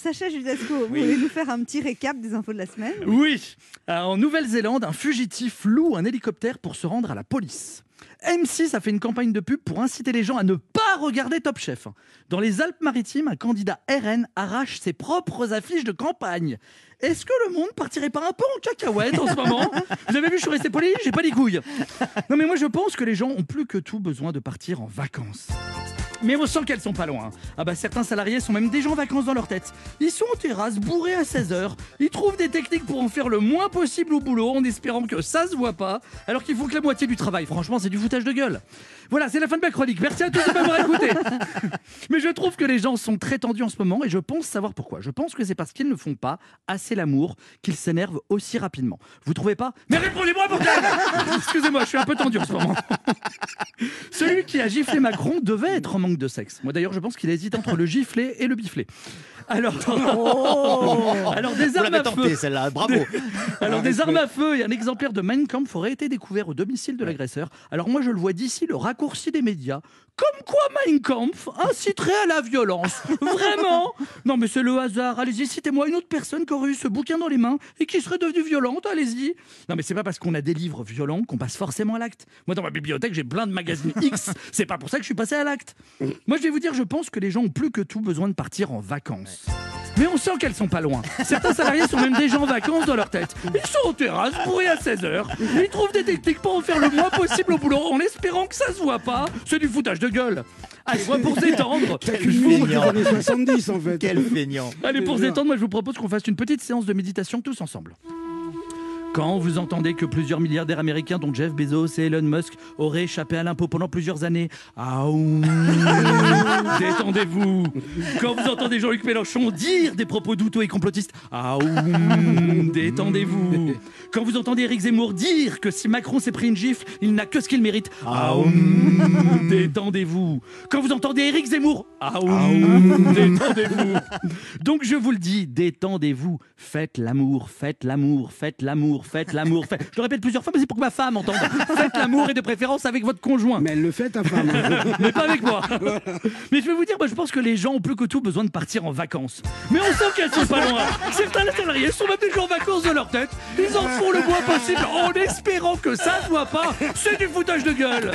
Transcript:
Sacha Judasco, vous voulez nous faire un petit récap des infos de la semaine? Oui. Euh, En Nouvelle-Zélande, un fugitif loue un hélicoptère pour se rendre à la police. M6 a fait une campagne de pub pour inciter les gens à ne pas regarder Top Chef. Dans les Alpes-Maritimes, un candidat RN arrache ses propres affiches de campagne. Est-ce que le monde partirait pas un peu en cacahuète en ce moment? Vous avez vu, je suis resté poli, j'ai pas les couilles. Non mais moi je pense que les gens ont plus que tout besoin de partir en vacances. Mais on sent qu'elles sont pas loin. Ah bah certains salariés sont même déjà en vacances dans leur tête. Ils sont en terrasse, bourrés à 16h. Ils trouvent des techniques pour en faire le moins possible au boulot en espérant que ça se voit pas, alors qu'ils font que la moitié du travail. Franchement, c'est du foutage de gueule. Voilà, c'est la fin de ma chronique. Merci à tous de m'avoir écouté. Mais je trouve que les gens sont très tendus en ce moment et je pense savoir pourquoi. Je pense que c'est parce qu'ils ne font pas assez l'amour qu'ils s'énervent aussi rapidement. Vous trouvez pas? Mais répondez-moi, bordel Excusez-moi, je suis un peu tendu en ce moment. Celui qui a giflé Macron devait être en manque de sexe. Moi d'ailleurs, je pense qu'il hésite entre le giflé et le biflé. Alors, alors des armes à feu. celle-là, bravo. Alors des armes à feu et un exemplaire de Mein Kampf auraient été découverts au domicile de l'agresseur. Alors moi je le vois d'ici le raccourci des médias. Comme quoi Mein Kampf inciterait à la violence. Vraiment Non mais c'est le hasard. Allez-y, citez-moi une autre personne qui aurait eu ce bouquin dans les mains et qui serait devenue violente. Allez-y. Non mais c'est pas parce qu'on a des livres violents qu'on passe forcément à l'acte. Moi dans ma bibliothèque j'ai plein de magazines X. C'est pas pour ça que je suis passé à l'acte. Moi je vais vous dire, je pense que les gens ont plus que tout besoin de partir en vacances. Mais on sent qu'elles sont pas loin. Certains salariés sont même déjà en vacances dans leur tête. Ils sont en terrasse, bourrés à 16h. Ils trouvent des techniques pour en faire le moins possible au boulot en espérant que ça se voit pas. C'est du foutage de gueule. Allez, moi pour détendre, je vous- musique des années 70 en fait. Quel feignant. Allez, pour se détendre, moi je vous propose qu'on fasse une petite séance de méditation tous ensemble. Quand vous entendez que plusieurs milliardaires américains, dont Jeff Bezos et Elon Musk, auraient échappé à l'impôt pendant plusieurs années, aouh, détendez-vous. Quand vous entendez Jean-Luc Mélenchon dire des propos douteux et complotistes, aouh, détendez-vous. Quand vous entendez Éric Zemmour dire que si Macron s'est pris une gifle, il n'a que ce qu'il mérite, aouh, détendez-vous. Quand vous entendez Éric Zemmour, détendez-vous. Donc je vous le dis, détendez-vous, faites l'amour, faites l'amour, faites l'amour, faites l'amour. Faites... Je le répète plusieurs fois, mais c'est pour que ma femme entende. Faites l'amour et de préférence avec votre conjoint. Mais elle le fait ta femme. Mais pas avec moi. Mais je vais vous dire, moi, je pense que les gens ont plus que tout besoin de partir en vacances. Mais on sent qu'elles sont pas loin. Certains salariés sont même déjà en vacances de leur tête. Ils en font le moins possible en espérant que ça se voit pas. C'est du foutage de gueule.